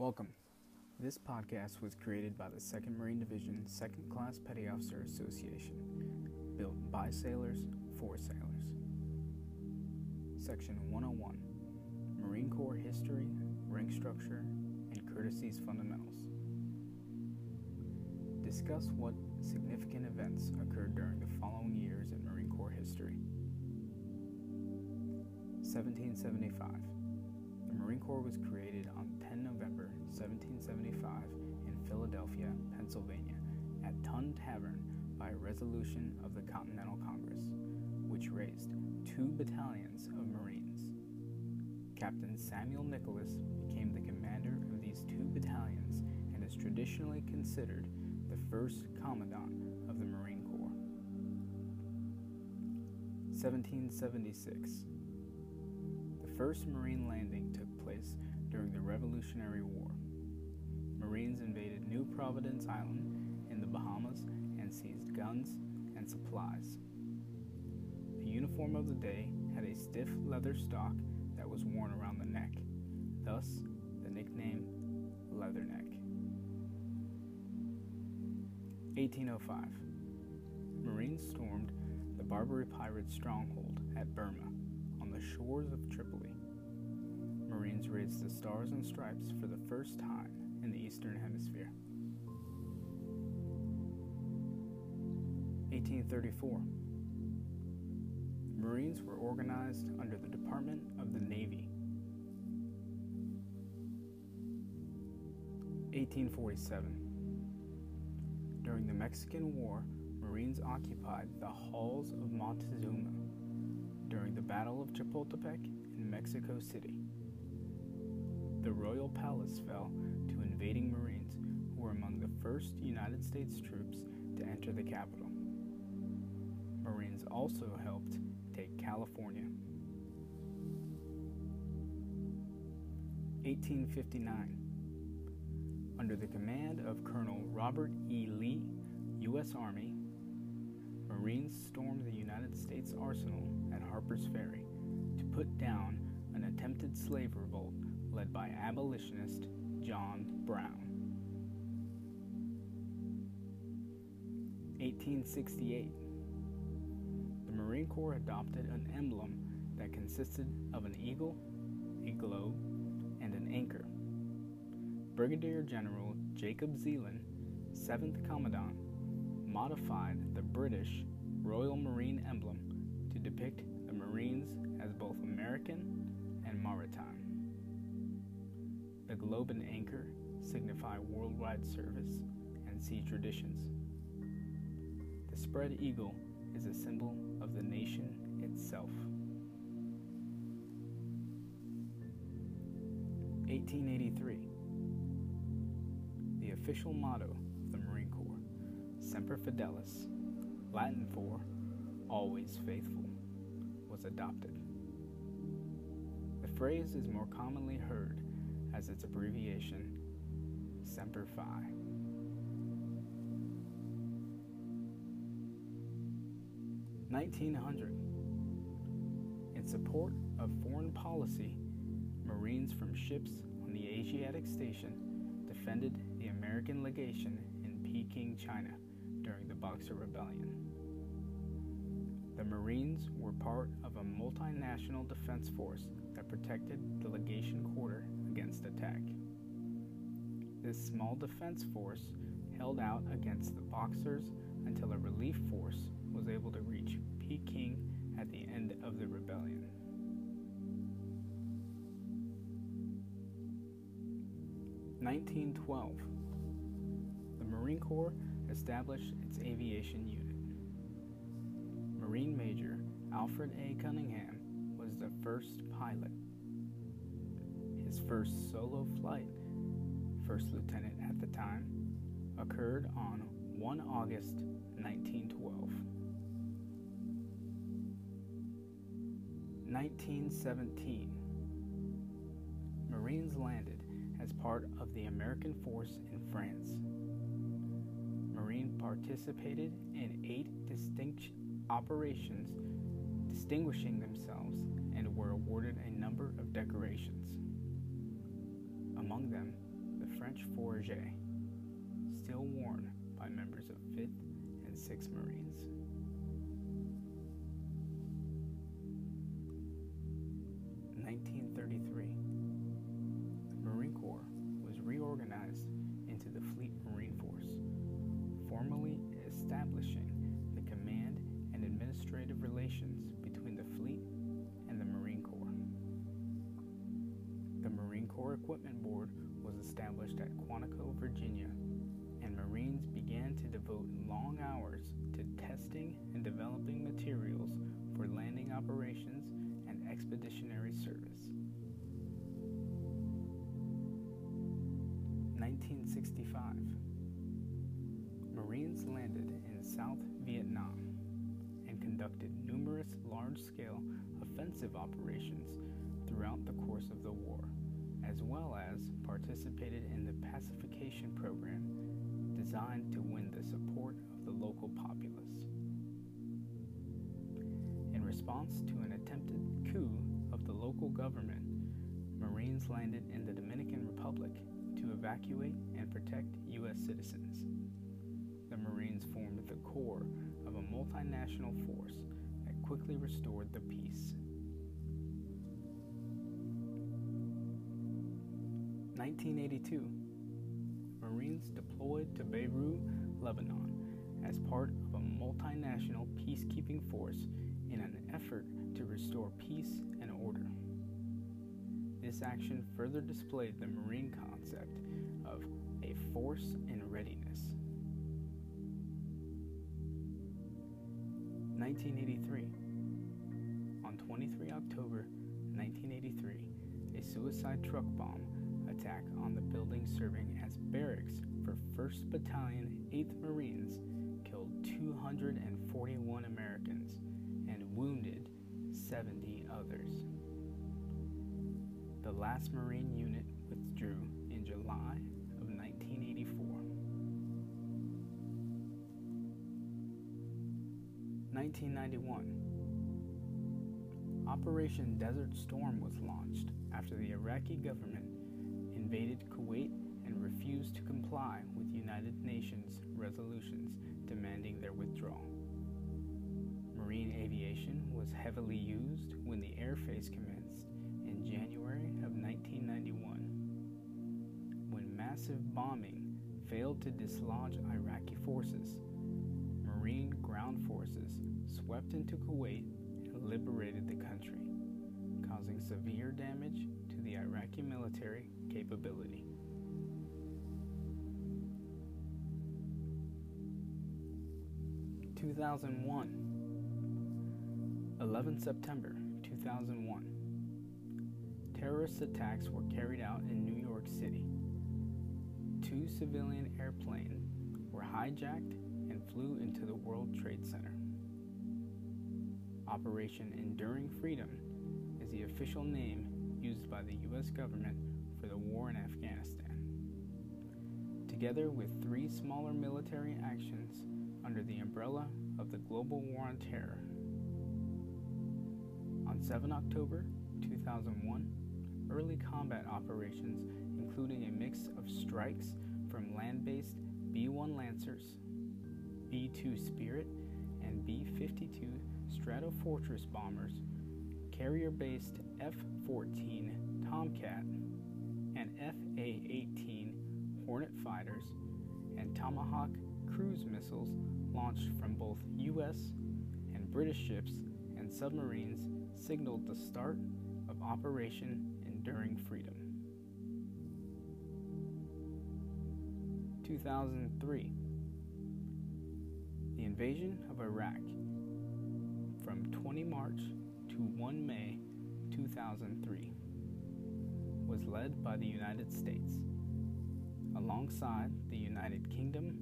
Welcome. This podcast was created by the 2nd Marine Division 2nd Class Petty Officer Association, built by sailors for sailors. Section 101 Marine Corps History, Rank Structure, and Courtesies Fundamentals. Discuss what significant events occurred during the following years in Marine Corps history. 1775. The Marine Corps was created on 10 November 1775 in Philadelphia, Pennsylvania, at Tun Tavern by resolution of the Continental Congress, which raised two battalions of Marines. Captain Samuel Nicholas became the commander of these two battalions and is traditionally considered the first commandant of the Marine Corps. 1776. The first Marine landing took during the Revolutionary War. Marines invaded New Providence Island in the Bahamas and seized guns and supplies. The uniform of the day had a stiff leather stock that was worn around the neck, thus the nickname Leatherneck. 1805. Marines stormed the Barbary pirate stronghold at Derna on the shores of Tripoli. Marines raised the Stars and Stripes for the first time in the Eastern Hemisphere. 1834. Marines were organized under the Department of the Navy. 1847. During the Mexican War, Marines occupied the halls of Montezuma during the Battle of Chapultepec in Mexico City. The Royal Palace fell to invading Marines who were among the first United States troops to enter the capital. Marines also helped take California. 1859. Under the command of Colonel Robert E. Lee, U.S. Army, Marines stormed the United States Arsenal at Harper's Ferry to put down an attempted slave revolt led by abolitionist John Brown. 1868. The Marine Corps adopted an emblem that consisted of an eagle, a globe, and an anchor. Brigadier General Jacob Zeilin, 7th Commandant, modified the British Royal Marine emblem to depict the Marines as both American and maritime. Globe and anchor signify worldwide service and sea traditions. The spread eagle is a symbol of the nation itself. 1883. The official motto of the Marine Corps, Semper Fidelis, Latin for always faithful, was adopted. The phrase is more commonly heard as its abbreviation, Semper Fi. Nineteen hundred. In support of foreign policy, Marines from ships on the Asiatic Station defended the American legation in Peking, China during the Boxer Rebellion. The Marines were part of a multinational defense force that protected the legation quarter against attack. This small defense force held out against the Boxers until a relief force was able to reach Peking at the end of the rebellion. Nineteen twelve. The Marine Corps established its aviation unit. Marine Major Alfred A. Cunningham was the first pilot. His first solo flight, first lieutenant at the time, occurred on 1 August 1912. 1917. Marines landed as part of the American force in France. Marine participated in eight distinct operations, distinguishing themselves, and were awarded a number of decorations. Among them, the French fourragère, still worn by members of 5th and 6th Marines. Nineteen thirty-three. The Marine Corps was reorganized into the Fleet Marine Force, formally establishing the command and administrative relations between Equipment Board was established at Quantico, Virginia, and Marines began to devote long hours to testing and developing materials for landing operations and expeditionary service. 1965 Marines landed in South Vietnam and conducted numerous large scale offensive operations throughout the course of the war, as well as participated in the pacification program designed to win the support of the local populace. In response to an attempted coup of the local government, Marines landed in the Dominican Republic to evacuate and protect U.S. citizens. The Marines formed the core of a multinational force that quickly restored the peace. 1982 Marines deployed to Beirut, Lebanon, as part of a multinational peacekeeping force in an effort to restore peace and order. This action further displayed the Marine concept of a force in readiness. 1983. On 23 October 1983, a suicide truck bomb attack on the building serving as barracks for 1st Battalion, 8th Marines killed 241 Americans and wounded 70 others. The last Marine unit withdrew in July of 1984. 1991. Operation Desert Storm was launched after the Iraqi government invaded Kuwait and refused to comply with United Nations resolutions demanding their withdrawal. Marine aviation was heavily used when the airface commenced in January of 1991. When massive bombing failed to dislodge Iraqi forces, Marine ground forces swept into Kuwait and liberated the country, causing severe damage the Iraqi military capability. Two thousand one. 11 September 2001. Terrorist attacks were carried out in New York City. Two civilian airplanes were hijacked and flew into the World Trade Center. Operation Enduring Freedom is the official name used by the U.S. government for the war in Afghanistan. Together with three smaller military actions under the umbrella of the Global War on Terror. On 7 October 2001, early combat operations, including a mix of strikes from land based B 1 Lancers, B 2 Spirit, and B 52 Stratofortress bombers, carrier based F 14 Tomcat, and FA 18 Hornet fighters, and Tomahawk cruise missiles launched from both U.S. and British ships and submarines signaled the start of Operation Enduring Freedom. 2003 The invasion of Iraq from 20 March to 1 May 2003 was led by the United States, alongside the United Kingdom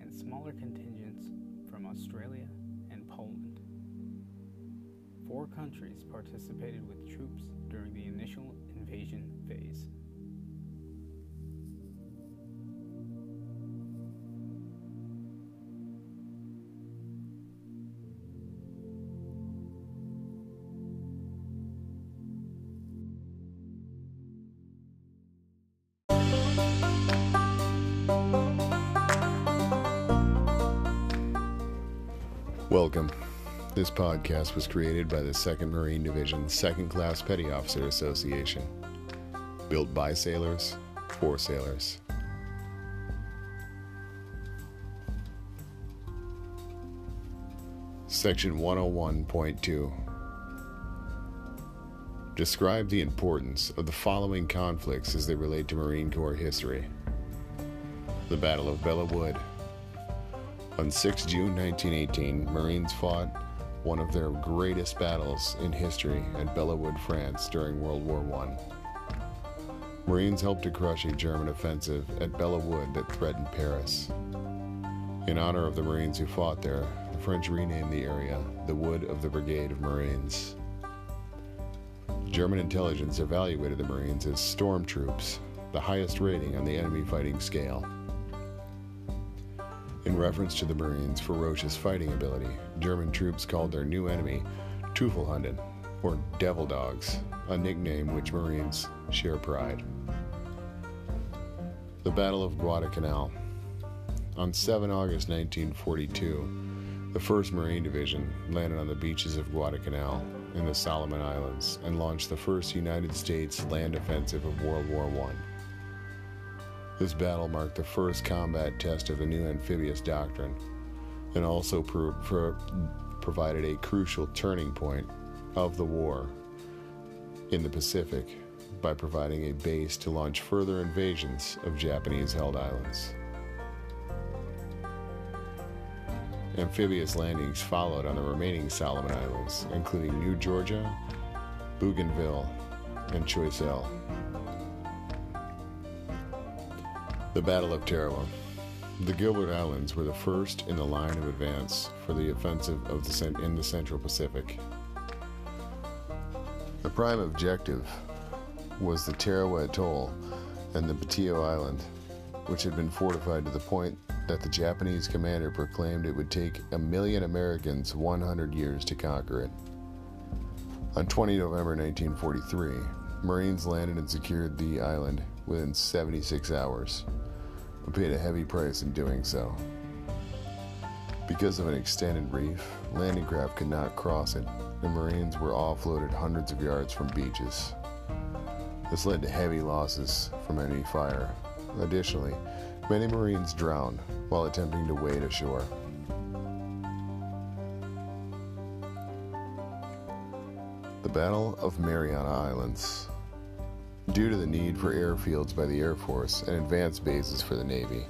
and smaller contingents from Australia and Poland. Four countries participated with troops during the initial invasion phase. Welcome. This podcast was created by the 2nd Marine Division 2nd Class Petty Officer Association. Built by sailors, for sailors. Section 101.2 Describe the importance of the following conflicts as they relate to Marine Corps history. The Battle of Belleau Wood. On 6 June 1918, Marines fought one of their greatest battles in history at Belleau Wood, France during World War I. Marines helped to crush a German offensive at Belleau Wood that threatened Paris. In honor of the Marines who fought there, the French renamed the area the Wood of the Brigade of Marines. German intelligence evaluated the Marines as storm troops, the highest rating on the enemy fighting scale. In reference to the Marines' ferocious fighting ability, German troops called their new enemy Teufelhunden, or Devil Dogs, a nickname which Marines share pride. The Battle of Guadalcanal. On 7 August 1942, the 1st Marine Division landed on the beaches of Guadalcanal in the Solomon Islands and launched the first United States land offensive of World War I. This battle marked the first combat test of the new amphibious doctrine and also pro- pro- provided a crucial turning point of the war in the Pacific by providing a base to launch further invasions of Japanese held islands. Amphibious landings followed on the remaining Solomon Islands, including New Georgia, Bougainville, and Choiseul. The Battle of Tarawa. The Gilbert Islands were the first in the line of advance for the offensive of the, in the Central Pacific. The prime objective was the Tarawa Atoll and the Betio Island, which had been fortified to the point that the Japanese commander proclaimed it would take a million Americans 100 years to conquer it. On 20 November 1943, Marines landed and secured the island within 76 hours, but paid a heavy price in doing so. Because of an extended reef, landing craft could not cross it, and Marines were offloaded hundreds of yards from beaches. This led to heavy losses from enemy fire. Additionally, many Marines drowned while attempting to wade ashore. The Battle of Mariana Islands. Due to the need for airfields by the Air Force and advanced bases for the Navy,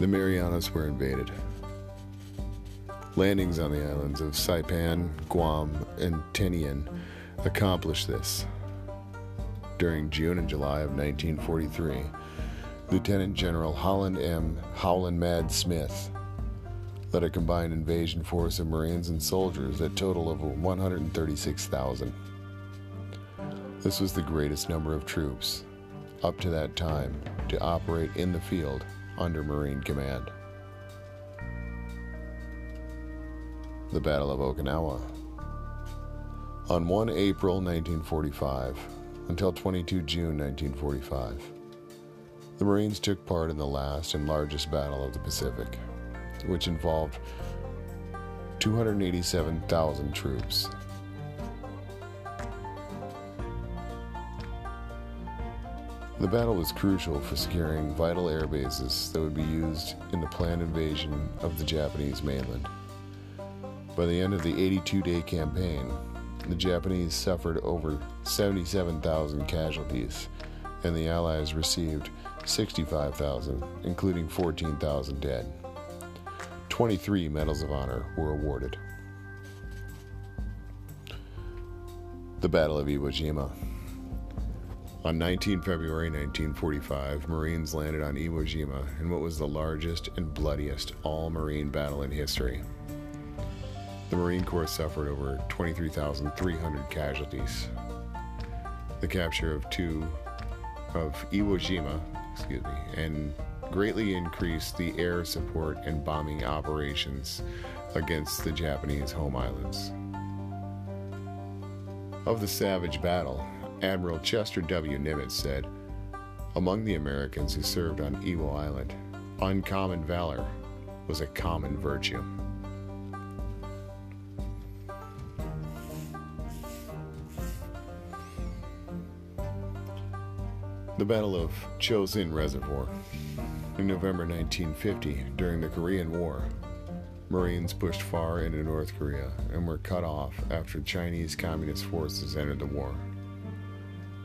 the Marianas were invaded. Landings on the islands of Saipan, Guam, and Tinian accomplished this. During June and July of 1943, Lieutenant General Holland M. Howlin' Mad Smith led a combined invasion force of Marines and soldiers that total over 136,000. This was the greatest number of troops, up to that time, to operate in the field under Marine command. The Battle of Okinawa. On 1 April 1945 until 22 June 1945, the Marines took part in the last and largest battle of the Pacific, which involved 287,000 troops. The battle was crucial for securing vital air bases that would be used in the planned invasion of the Japanese mainland. By the end of the 82 day campaign, the Japanese suffered over 77,000 casualties, and the Allies received 65,000, including 14,000 dead. 23 Medals of Honor were awarded. The Battle of Iwo Jima. On 19 February 1945, Marines landed on Iwo Jima in what was the largest and bloodiest all Marine battle in history. The Marine Corps suffered over 23,300 casualties. The capture of two of Iwo Jima excuse me, and greatly increased the air support and bombing operations against the Japanese home islands. Of the savage battle, Admiral Chester W. Nimitz said, Among the Americans who served on Iwo Island, uncommon valor was a common virtue. The Battle of Chosin Reservoir. In November 1950, during the Korean War, Marines pushed far into North Korea and were cut off after Chinese Communist forces entered the war.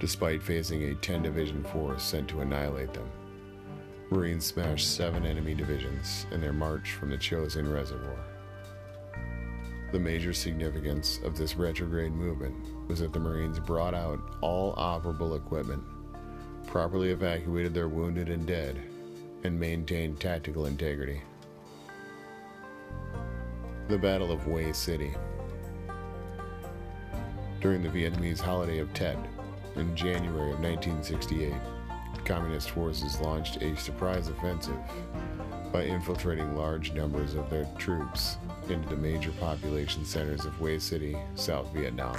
Despite facing a 10 division force sent to annihilate them, Marines smashed seven enemy divisions in their march from the Chosin Reservoir. The major significance of this retrograde movement was that the Marines brought out all operable equipment, properly evacuated their wounded and dead, and maintained tactical integrity. The Battle of Hue City. During the Vietnamese holiday of Tet in January of 1968, Communist forces launched a surprise offensive by infiltrating large numbers of their troops into the major population centers of Hue City, South Vietnam.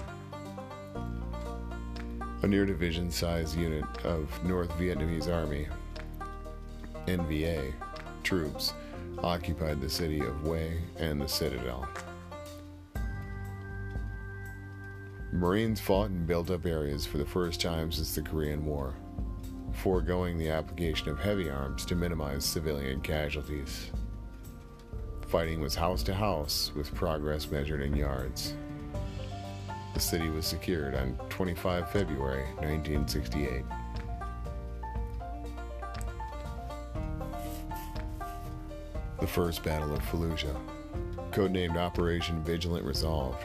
A near division sized unit of North Vietnamese Army, NVA, troops occupied the city of Hue and the citadel. Marines fought in built up areas for the first time since the Korean War, foregoing the application of heavy arms to minimize civilian casualties. Fighting was house to house, with progress measured in yards. The city was secured on 25 February 1968. The First Battle of Fallujah, codenamed Operation Vigilant Resolve,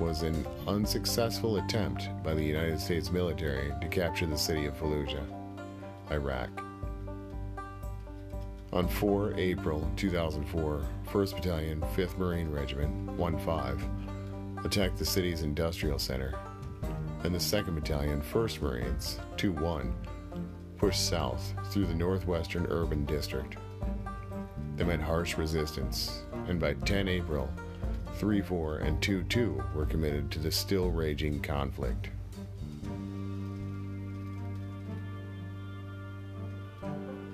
was an unsuccessful attempt by the United States military to capture the city of Fallujah, Iraq. On 4 April 2004, 1st Battalion, 5th Marine Regiment, 1-5, attacked the city's industrial center, and the 2nd Battalion, 1st Marines, 2-1, pushed south through the northwestern urban district. They met harsh resistance, and by 10 April, 3 4 and 2 2 were committed to the still raging conflict.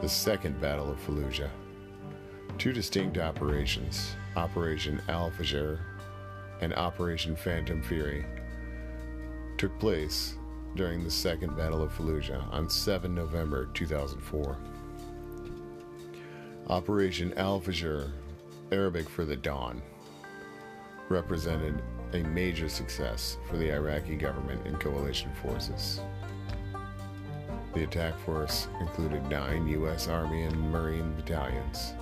The Second Battle of Fallujah. Two distinct operations, Operation Al Fajr and Operation Phantom Fury, took place during the Second Battle of Fallujah on 7 November 2004. Operation Al Fajr, Arabic for the dawn, represented a major success for the Iraqi government and coalition forces. The attack force included nine U.S. Army and Marine battalions,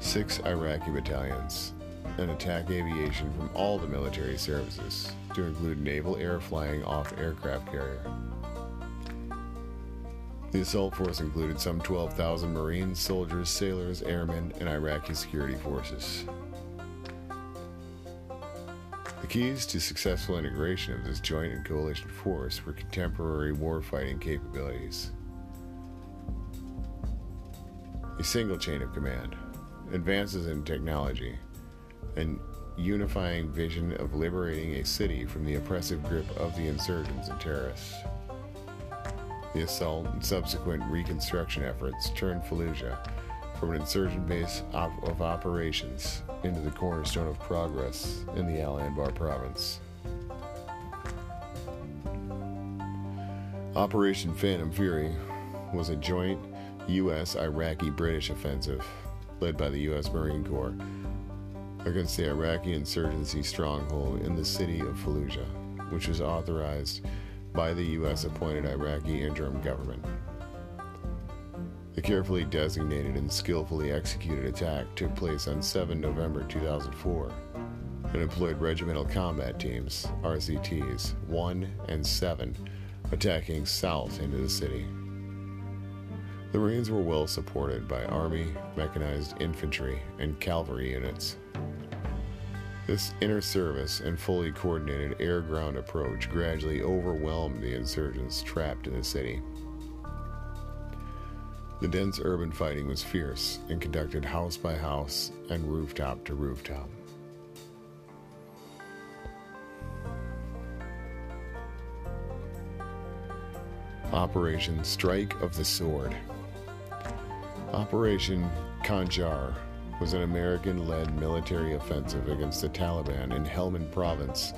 six Iraqi battalions, and attack aviation from all the military services, to include naval air flying off aircraft carrier. The assault force included some 12,000 Marines, soldiers, sailors, airmen, and Iraqi security forces. Keys to successful integration of this joint and coalition force were contemporary warfighting capabilities, a single chain of command, advances in technology, and unifying vision of liberating a city from the oppressive grip of the insurgents and terrorists. The assault and subsequent reconstruction efforts turned Fallujah from an insurgent base of operations into the cornerstone of progress in the Al Anbar province. Operation Phantom Fury was a joint U.S. Iraqi British offensive led by the U.S. Marine Corps against the Iraqi insurgency stronghold in the city of Fallujah, which was authorized by the U.S. appointed Iraqi interim government. The carefully designated and skillfully executed attack took place on 7 November 2004 and employed regimental combat teams, RCTs, 1 and 7, attacking south into the city. The Marines were well supported by Army, mechanized infantry, and cavalry units. This inter service and fully coordinated air ground approach gradually overwhelmed the insurgents trapped in the city. The dense urban fighting was fierce and conducted house by house and rooftop to rooftop. Operation Strike of the Sword. Operation Khanjar was an American led military offensive against the Taliban in Helmand province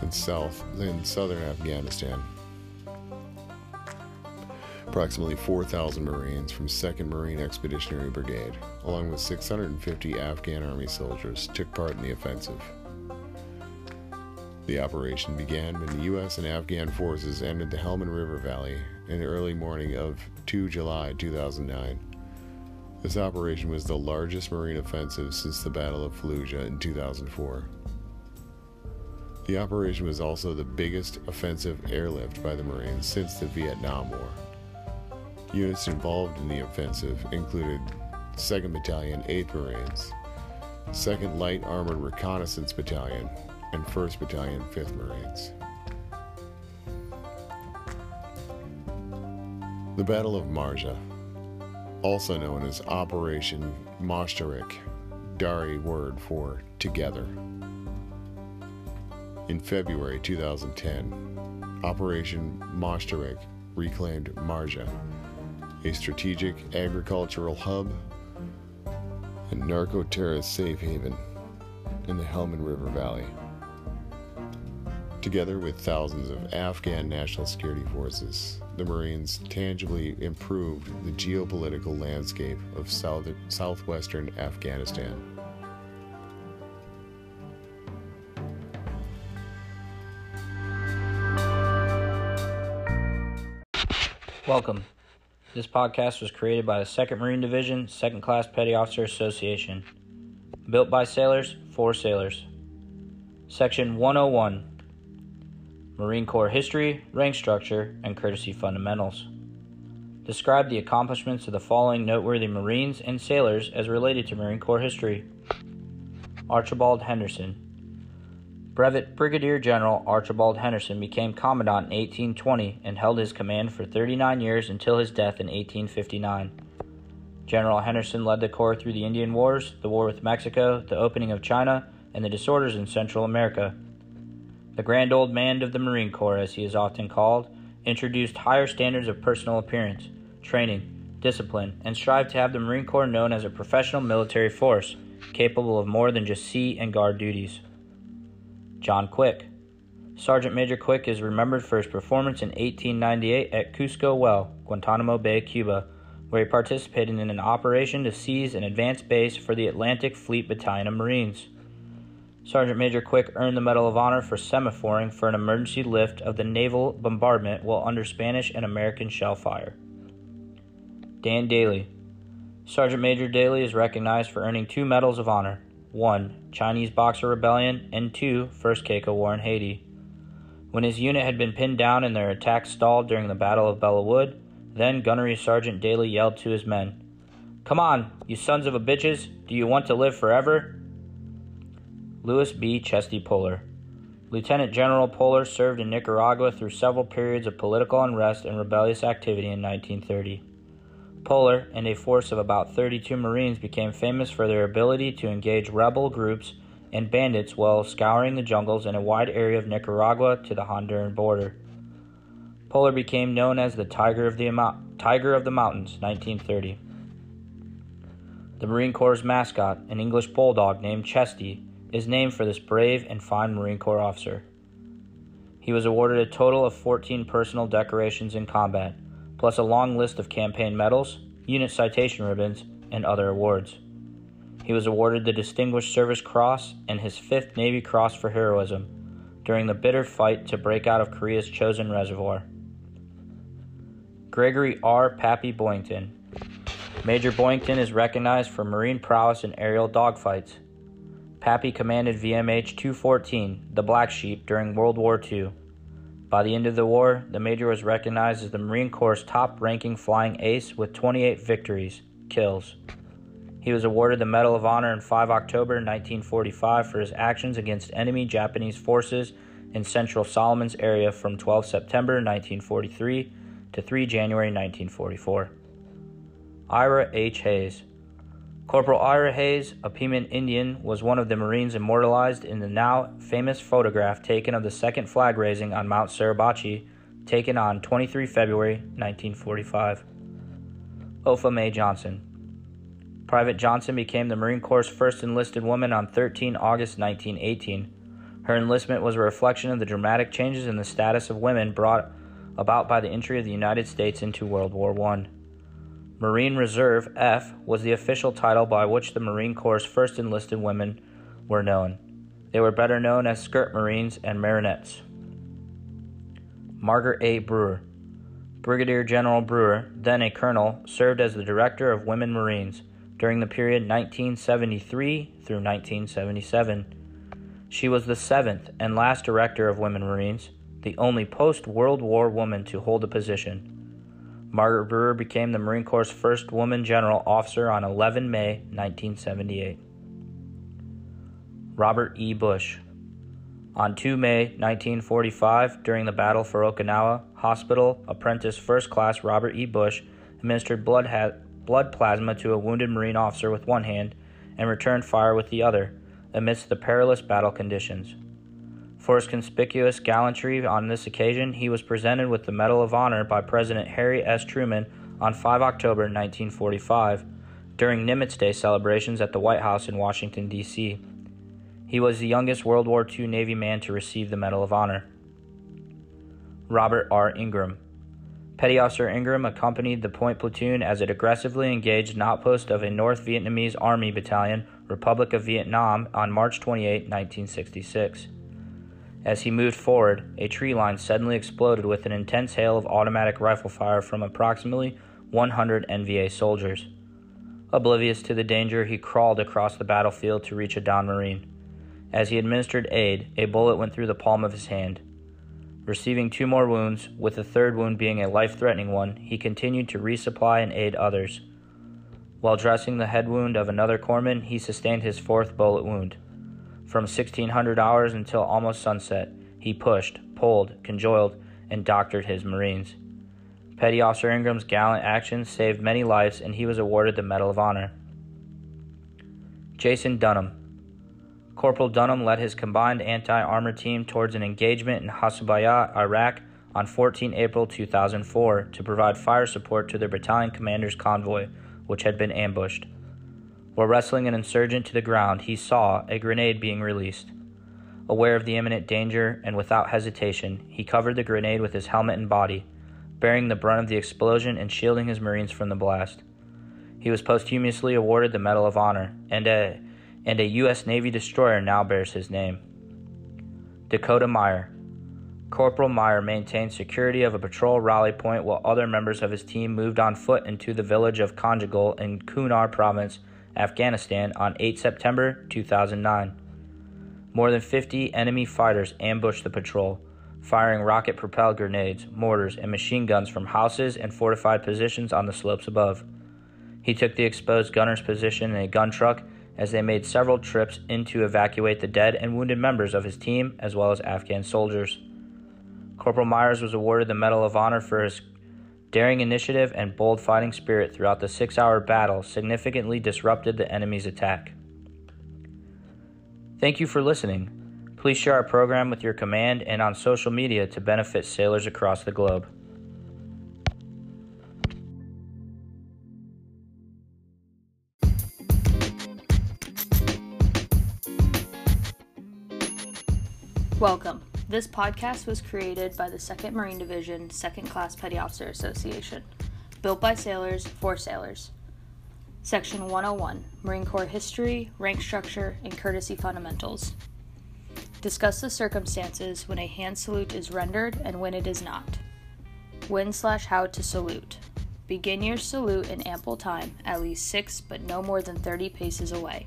in south in southern Afghanistan. Approximately 4,000 Marines from 2nd Marine Expeditionary Brigade, along with 650 Afghan Army soldiers, took part in the offensive. The operation began when the U.S. and Afghan forces entered the Helmand River Valley in the early morning of 2 July 2009. This operation was the largest Marine offensive since the Battle of Fallujah in 2004. The operation was also the biggest offensive airlift by the Marines since the Vietnam War. Units involved in the offensive included 2nd Battalion, 8th Marines, 2nd Light Armored Reconnaissance Battalion, and 1st Battalion, 5th Marines. The Battle of Marja, also known as Operation Moshtarik, Dari word for together. In February 2010, Operation Moshtarik reclaimed Marja, a strategic agricultural hub and narco terrorist safe haven in the Helmand River Valley together with thousands of Afghan national security forces, the Marines tangibly improved the geopolitical landscape of south- southwestern Afghanistan. Welcome. This podcast was created by the 2nd Marine Division, 2nd Class Petty Officer Association. Built by sailors, for sailors. Section 101 Marine Corps history, rank structure, and courtesy fundamentals. Describe the accomplishments of the following noteworthy Marines and sailors as related to Marine Corps history. Archibald Henderson. Brevet Brigadier General Archibald Henderson became Commandant in 1820 and held his command for 39 years until his death in 1859. General Henderson led the Corps through the Indian Wars, the War with Mexico, the opening of China, and the disorders in Central America. The Grand Old Man of the Marine Corps, as he is often called, introduced higher standards of personal appearance, training, discipline, and strived to have the Marine Corps known as a professional military force capable of more than just sea and guard duties. John Quick. Sergeant Major Quick is remembered for his performance in 1898 at Cusco Well, Guantanamo Bay, Cuba, where he participated in an operation to seize an advanced base for the Atlantic Fleet Battalion of Marines. Sergeant Major Quick earned the Medal of Honor for semaphoring for an emergency lift of the naval bombardment while under Spanish and American shell fire. Dan Daly. Sergeant Major Daly is recognized for earning two Medals of Honor 1. Chinese Boxer Rebellion, and 2. First Caco War in Haiti. When his unit had been pinned down and their attack stalled during the Battle of Belleau Wood, then Gunnery Sergeant Daly yelled to his men, Come on, you sons of a bitches, do you want to live forever? Louis B. Chesty Puller. Lieutenant General Puller served in Nicaragua through several periods of political unrest and rebellious activity in 1930. Puller and a force of about 32 Marines became famous for their ability to engage rebel groups and bandits while scouring the jungles in a wide area of Nicaragua to the Honduran border. Puller became known as the Tiger of the, Tiger of the Mountains, 1930. The Marine Corps' mascot, an English bulldog named Chesty, is named for this brave and fine Marine Corps officer. He was awarded a total of 14 personal decorations in combat, plus a long list of campaign medals, unit citation ribbons, and other awards. He was awarded the Distinguished Service Cross and his 5th Navy Cross for heroism during the bitter fight to break out of Korea's Chosin Reservoir. Gregory R. Pappy Boyington. Major Boyington is recognized for marine prowess in aerial dogfights Pappy commanded VMH 214, the Black Sheep, during World War II. By the end of the war, the Major was recognized as the Marine Corps' top ranking flying ace with 28 victories, kills. He was awarded the Medal of Honor in 5 October 1945 for his actions against enemy Japanese forces in central Solomons area from 12 September 1943 to 3 January 1944. Ira H. Hayes. Corporal Ira Hayes, a Pima Indian, was one of the Marines immortalized in the now famous photograph taken of the second flag raising on Mount Suribachi, taken on 23 February 1945. Opha May Johnson. Private Johnson became the Marine Corps' first enlisted woman on 13 August 1918. Her enlistment was a reflection of the dramatic changes in the status of women brought about by the entry of the United States into World War I. Marine Reserve F was the official title by which the Marine Corps' first enlisted women were known. They were better known as skirt Marines and Marinettes. Margaret A. Brewer. Brigadier General Brewer, then a colonel, served as the Director of Women Marines during the period 1973 through 1977. She was the seventh and last Director of Women Marines, the only post World War woman to hold the position. Margaret Brewer became the Marine Corps' first woman general officer on 11 May 1978. Robert E. Bush. On 2 May 1945, during the battle for Okinawa, hospital apprentice First Class Robert E. Bush administered blood, ha- blood plasma to a wounded Marine officer with one hand and returned fire with the other amidst the perilous battle conditions. For his conspicuous gallantry on this occasion, he was presented with the Medal of Honor by President Harry S. Truman on 5 October 1945 during Nimitz Day celebrations at the White House in Washington, D.C. He was the youngest World War II Navy man to receive the Medal of Honor. Robert R. Ingram. Petty Officer Ingram accompanied the Point Platoon as it aggressively engaged an outpost of a North Vietnamese Army Battalion, Republic of Vietnam, on March 28, 1966. As he moved forward, a tree line suddenly exploded with an intense hail of automatic rifle fire from approximately 100 NVA soldiers. Oblivious to the danger, he crawled across the battlefield to reach a downed Marine. As he administered aid, a bullet went through the palm of his hand. Receiving two more wounds, with the third wound being a life threatening one, he continued to resupply and aid others. While dressing the head wound of another corpsman, he sustained his fourth bullet wound. From 1600 hours until almost sunset, he pushed, pulled, conjoined, and doctored his Marines. Petty Officer Ingram's gallant actions saved many lives, and he was awarded the Medal of Honor. Jason Dunham. Corporal Dunham led his combined anti armor team towards an engagement in Hasubaya, Iraq on 14 April 2004 to provide fire support to their battalion commander's convoy, which had been ambushed. While wrestling an insurgent to the ground, he saw a grenade being released. Aware of the imminent danger and without hesitation, he covered the grenade with his helmet and body, bearing the brunt of the explosion and shielding his Marines from the blast. He was posthumously awarded the Medal of Honor, and a, and a U.S. Navy destroyer now bears his name. Dakota Meyer. Corporal Meyer maintained security of a patrol rally point while other members of his team moved on foot into the village of Ganjgal in Kunar Province Afghanistan on 8 September 2009. More than 50 enemy fighters ambushed the patrol, firing rocket propelled grenades, mortars, and machine guns from houses and fortified positions on the slopes above. He took the exposed gunner's position in a gun truck as they made several trips in to evacuate the dead and wounded members of his team as well as Afghan soldiers. Corporal Myers was awarded the Medal of Honor for his daring initiative and bold fighting spirit throughout the six hour battle significantly disrupted the enemy's attack. Thank you for listening. Please share our program with your command and on social media to benefit sailors across the globe. Welcome. This podcast was created by the 2nd Marine Division, 2nd Class Petty Officer Association, built by sailors for sailors. Section 101 Marine Corps History, Rank Structure, and Courtesy Fundamentals. Discuss the circumstances when a hand salute is rendered and when it is not. When slash how to salute. Begin your salute in ample time, at least six but no more than 30 paces away.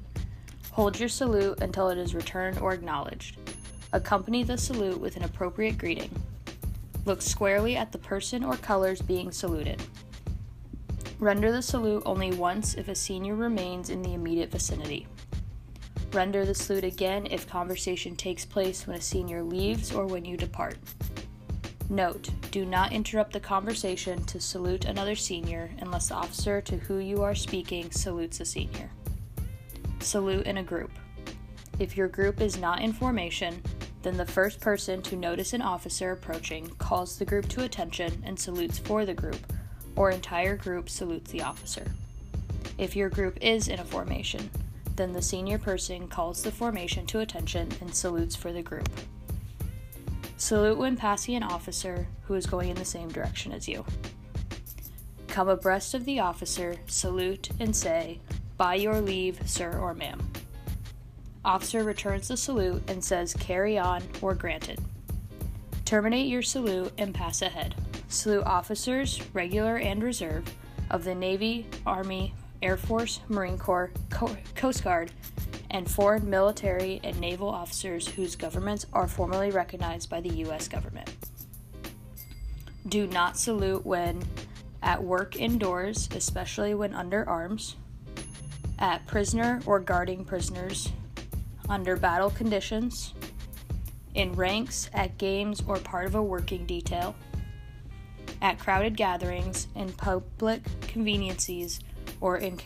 Hold your salute until it is returned or acknowledged. Accompany the salute with an appropriate greeting. Look squarely at the person or colors being saluted. Render the salute only once if a senior remains in the immediate vicinity. Render the salute again if conversation takes place when a senior leaves or when you depart. Note, do not interrupt the conversation to salute another senior unless the officer to who you are speaking salutes a senior. Salute in a group. If your group is not in formation, then the first person to notice an officer approaching calls the group to attention and salutes for the group, or entire group salutes the officer. If your group is in a formation, then the senior person calls the formation to attention and salutes for the group. Salute when passing an officer who is going in the same direction as you. Come abreast of the officer, salute, and say, By your leave, sir or ma'am. Officer returns the salute and says, Carry on or granted. Terminate your salute and pass ahead. Salute officers, regular and reserve, of the Navy, Army, Air Force, Marine Corps, Co- Coast Guard, and foreign military and naval officers whose governments are formally recognized by the U.S. government. Do not salute when at work indoors, especially when under arms, at prisoner or guarding prisoners, under battle conditions, in ranks, at games or part of a working detail, at crowded gatherings, in public conveniences, or in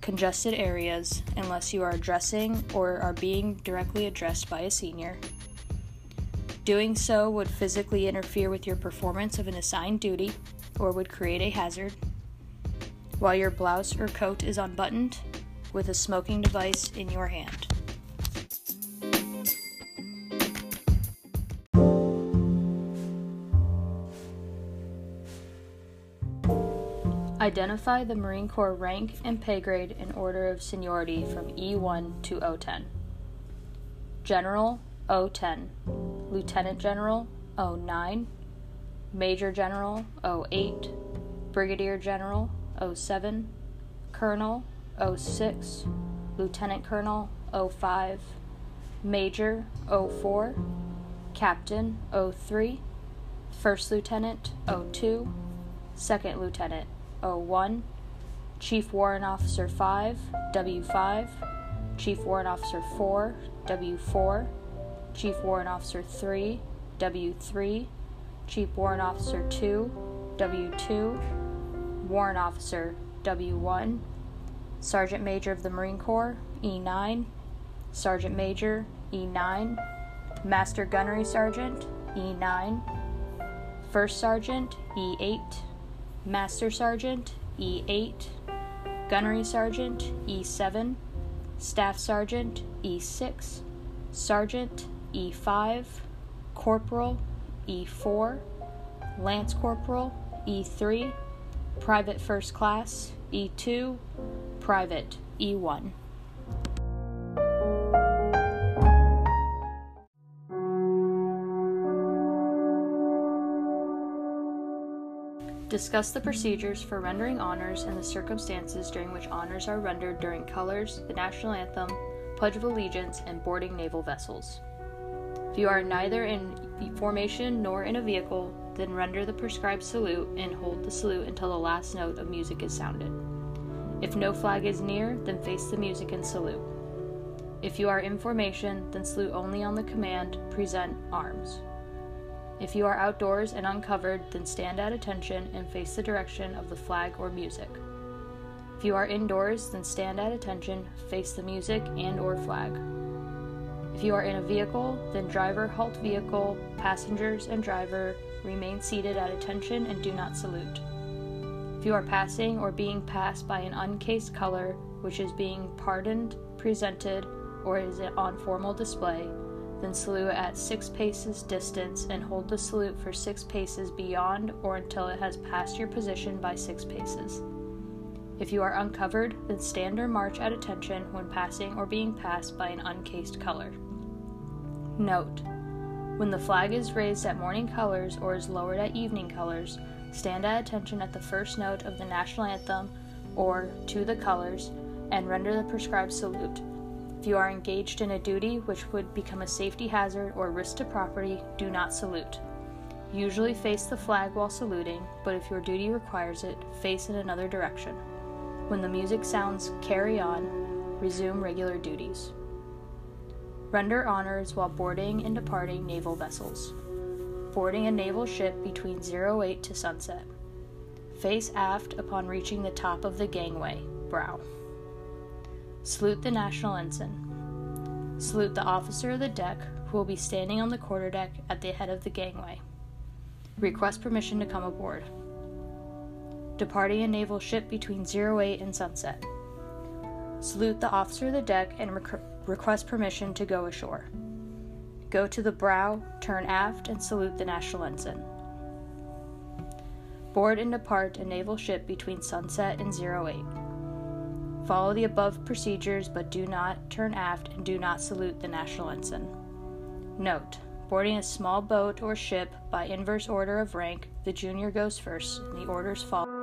congested areas unless you are addressing or are being directly addressed by a senior. Doing so would physically interfere with your performance of an assigned duty or would create a hazard. While your blouse or coat is unbuttoned, with a smoking device in your hand. Identify the Marine Corps rank and pay grade in order of seniority from E1 to O10. General O10, Lieutenant General O9, Major General O8, Brigadier General O7, Colonel O6, Lieutenant Colonel O5, Major O4, Captain O3, First Lieutenant O2, Second Lieutenant 01, Chief Warrant Officer 5, W5, Chief Warrant Officer 4, W4, Chief Warrant Officer 3, W3, Chief Warrant Officer 2, W2, Warrant Officer W1, Sergeant Major of the Marine Corps E9, Sergeant Major E9, Master Gunnery Sergeant E9, First Sergeant E8, Master Sergeant E8, Gunnery Sergeant E7, Staff Sergeant E6, Sergeant E5, Corporal E4, Lance Corporal E3, Private First Class E2, Private E1. Discuss the procedures for rendering honors and the circumstances during which honors are rendered during colors, the national anthem, Pledge of Allegiance, and boarding naval vessels. If you are neither in formation nor in a vehicle, then render the prescribed salute and hold the salute until the last note of music is sounded. If no flag is near, then face the music and salute. If you are in formation, then salute only on the command, present arms. If you are outdoors and uncovered, then stand at attention and face the direction of the flag or music. If you are indoors, then stand at attention, face the music and or flag. If you are in a vehicle, then driver halt vehicle, passengers and driver remain seated at attention and do not salute. If you are passing or being passed by an uncased color which is being pardoned, presented, or is on formal display, then salute at six paces distance and hold the salute for six paces beyond or until it has passed your position by six paces. If you are uncovered, then stand or march at attention when passing or being passed by an uncased color. Note: When the flag is raised at morning colors or is lowered at evening colors, stand at attention at the first note of the national anthem or to the colors and render the prescribed salute. If you are engaged in a duty which would become a safety hazard or risk to property, do not salute. Usually face the flag while saluting, but if your duty requires it, face in another direction. When the music sounds carry on, resume regular duties. Render honors while boarding and departing naval vessels. Boarding a naval ship between 08 to sunset. Face aft upon reaching the top of the gangway, brow. Salute the national ensign. Salute the officer of the deck who will be standing on the quarterdeck at the head of the gangway. Request permission to come aboard. Departing a naval ship between 08 and sunset. Salute the officer of the deck and rec- request permission to go ashore. Go to the brow, turn aft, and salute the national ensign. Board and depart a naval ship between sunset and 08. Follow the above procedures, but do not turn aft and do not salute the national ensign. Note boarding a small boat or ship by inverse order of rank, the junior goes first, and the orders follow.